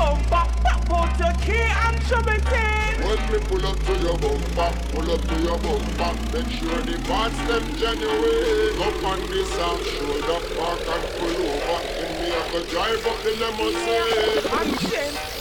bumper, back out your key and jumping in. When me pull up to your bumper, pull up to your bumper, make sure the parts them genuine. Up on the south shoulder, park and pull over. In me I go drive up the limousine. And change.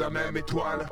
La même étoile.